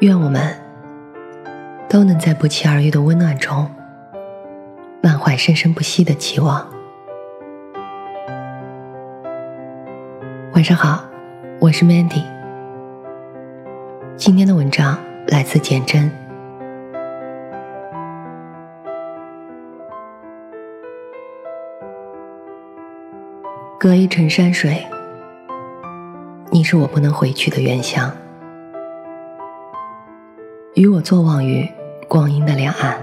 愿我们都能在不期而遇的温暖中，满怀生生不息的期望。晚上好，我是 Mandy。今天的文章来自简真。隔一程山水，你是我不能回去的原乡。与我坐望于光阴的两岸，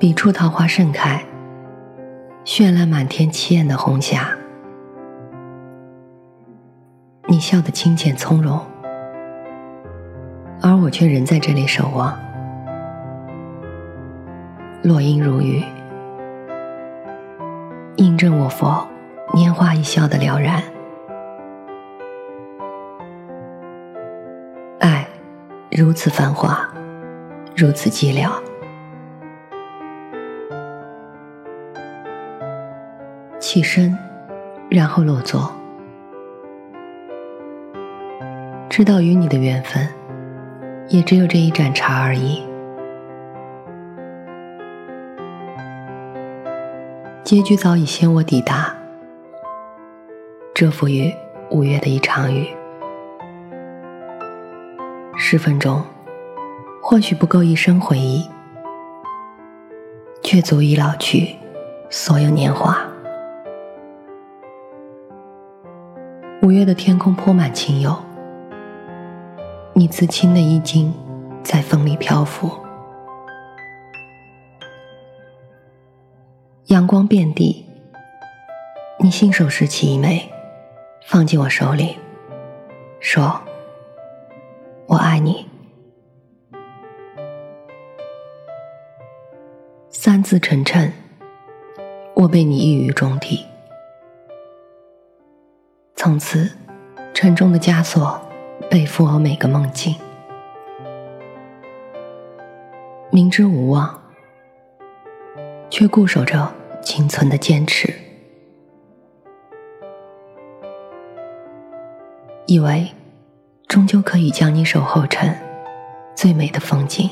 彼处桃花盛开，绚烂满天七艳的红霞。你笑得清浅从容，而我却仍在这里守望。落英如雨，印证我佛拈花一笑的了然。如此繁华，如此寂寥。起身，然后落座。知道与你的缘分，也只有这一盏茶而已。结局早已先我抵达，蛰伏于五月的一场雨。十分钟，或许不够一生回忆，却足以老去所有年华。五月的天空铺满青釉，你自青的衣襟在风里漂浮，阳光遍地，你信手拾起一枚，放进我手里，说。我爱你，三字沉沉，我被你一语中的。从此，沉重的枷锁背负我每个梦境。明知无望，却固守着仅存的坚持，以为。终究可以将你守候成最美的风景。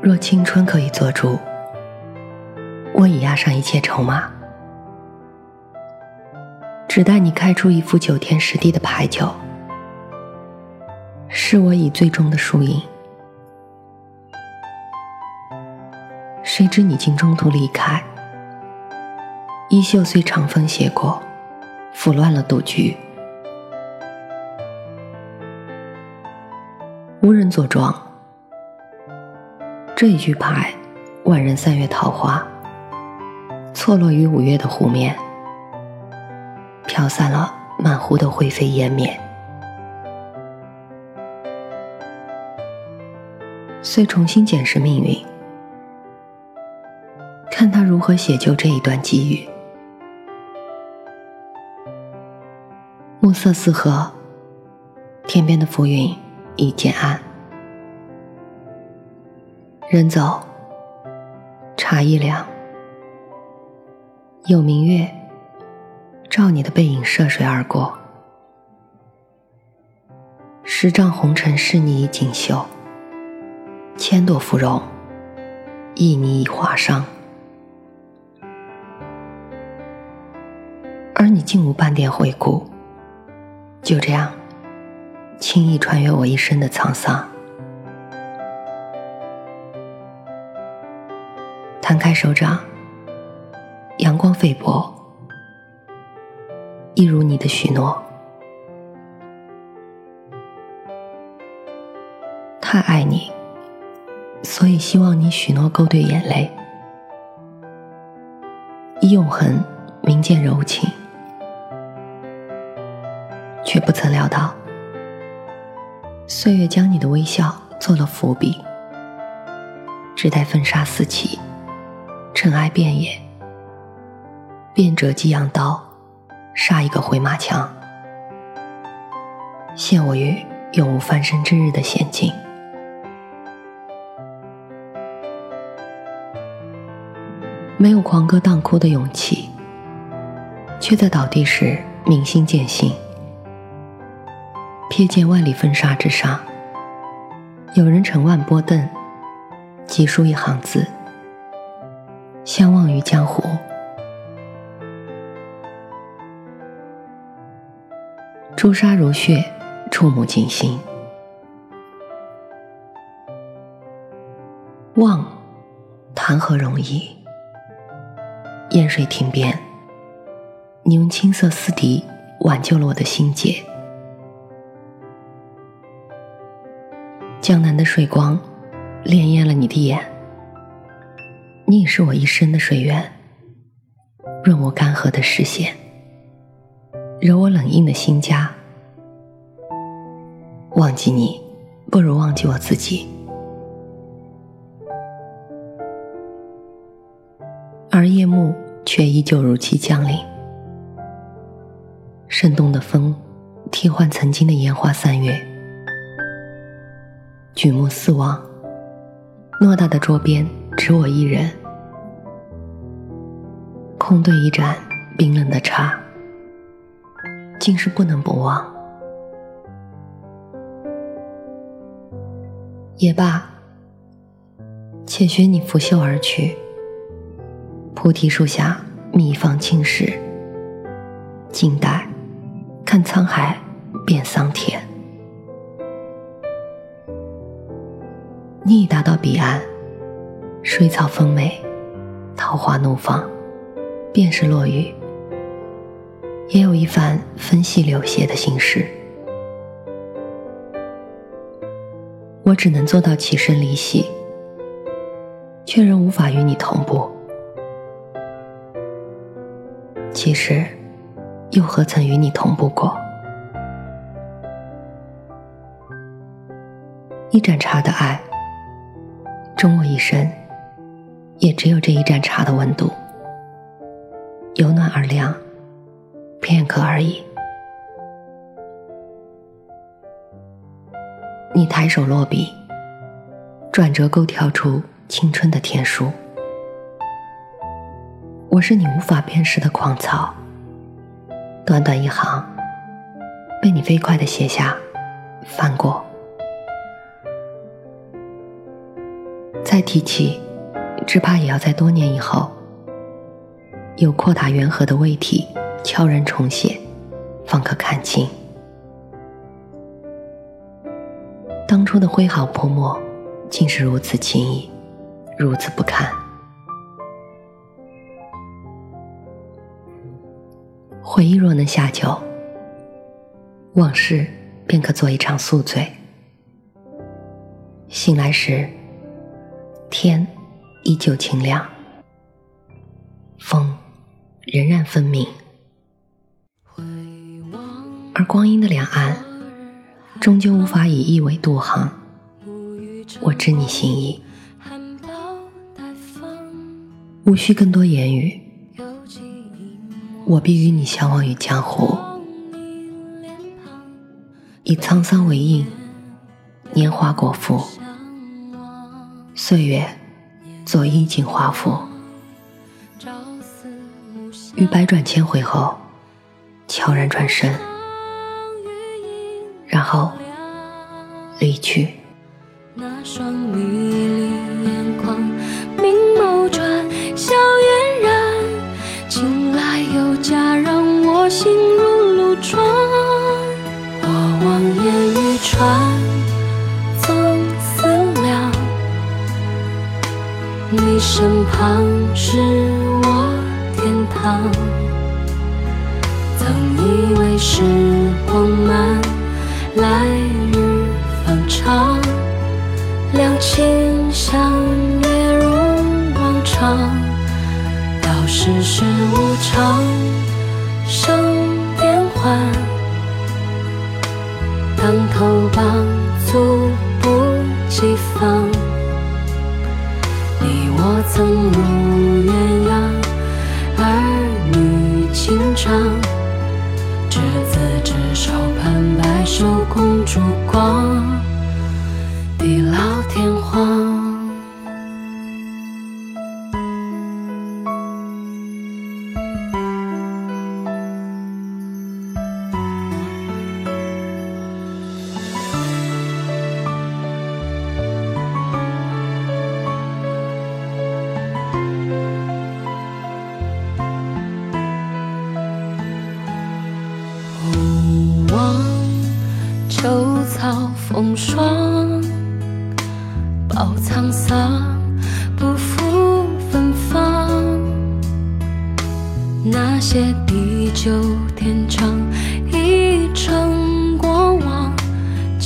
若青春可以做主，我已押上一切筹码，只待你开出一副九天十地的牌九，是我以最终的输赢。谁知你竟中途离开，衣袖随长风斜过。腐乱了赌局，无人坐庄。这一句牌，万人三月桃花，错落于五月的湖面，飘散了满湖的灰飞烟灭。遂重新检视命运，看他如何写就这一段机遇。色四合，天边的浮云已渐暗。人走，茶一凉，有明月照你的背影涉水而过。十丈红尘是你已锦绣，千朵芙蓉亦你已华裳，而你竟无半点回顾。就这样，轻易穿越我一生的沧桑。摊开手掌，阳光菲薄，一如你的许诺。太爱你，所以希望你许诺勾兑眼泪，以永恒铭鉴柔情。却不曾料到，岁月将你的微笑做了伏笔，只待风沙四起，尘埃遍野，便折激扬刀，杀一个回马枪，陷我于永无翻身之日的险境。没有狂歌荡哭的勇气，却在倒地时明心见性。瞥见万里风沙之上，有人乘万波凳，急书一行字，相忘于江湖。朱砂如血，触目惊心。忘，谈何容易？烟水亭边，你用青色丝笛挽救了我的心结。江南的水光，潋滟了你的眼。你已是我一生的水源，润我干涸的视线，揉我冷硬的心枷。忘记你，不如忘记我自己。而夜幕却依旧如期降临，生动的风替换曾经的烟花三月。举目四望，偌大的桌边只我一人，空对一盏冰冷的茶，竟是不能不忘。也罢，且学你拂袖而去，菩提树下觅方青石，静待看沧海变桑田。你已达到彼岸，水草丰美，桃花怒放，便是落雨，也有一番分析流泻的心事。我只能做到起身离席，却仍无法与你同步。其实，又何曾与你同步过？一盏茶的爱。终我一生，也只有这一盏茶的温度，由暖而凉，片刻而已。你抬手落笔，转折勾挑出青春的天书。我是你无法辨识的狂草，短短一行，被你飞快的写下，翻过。再提起，只怕也要在多年以后，有扩大圆合的胃体悄然重写，方可看清。当初的挥毫泼墨，竟是如此轻易，如此不堪。回忆若能下酒，往事便可做一场宿醉。醒来时。天依旧清亮，风仍然分明，而光阴的两岸，终究无法以一为渡航。我知你心意，无需更多言语，我必与你相忘于江湖，以沧桑为印，年华果腹。岁月，做衣锦华服，于百转千回后，悄然转身，然后离去。那双迷离眼眶，明眸转，笑嫣然，青睐有加，让我心如露窗。我望眼欲穿。身旁是我天堂，曾以为时光慢，来日方长，两情相悦如往常，到世事无常，生变幻，当头棒，猝不及防。曾如鸳鸯，儿女情长。执子之手，盼白首共烛光，地老天荒。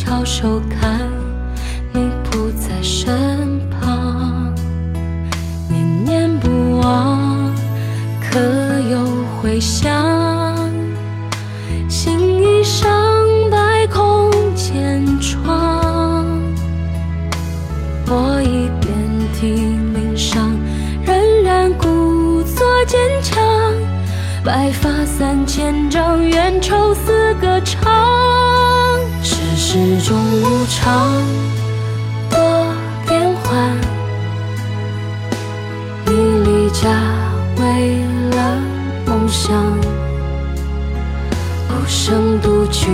翘首看，你不在身旁，念念不忘，可有回响？心已伤。百孔千疮我已遍体鳞伤，仍然故作坚强。白发三千丈，缘愁似歌唱。世事终无常，多变幻。你离家为了梦想，孤身独去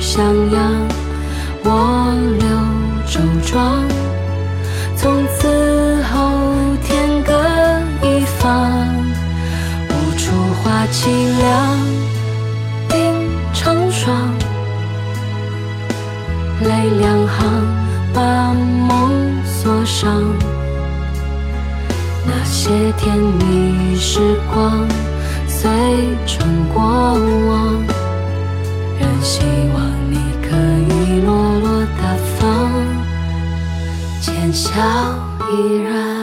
襄阳，我留周庄。笑依然。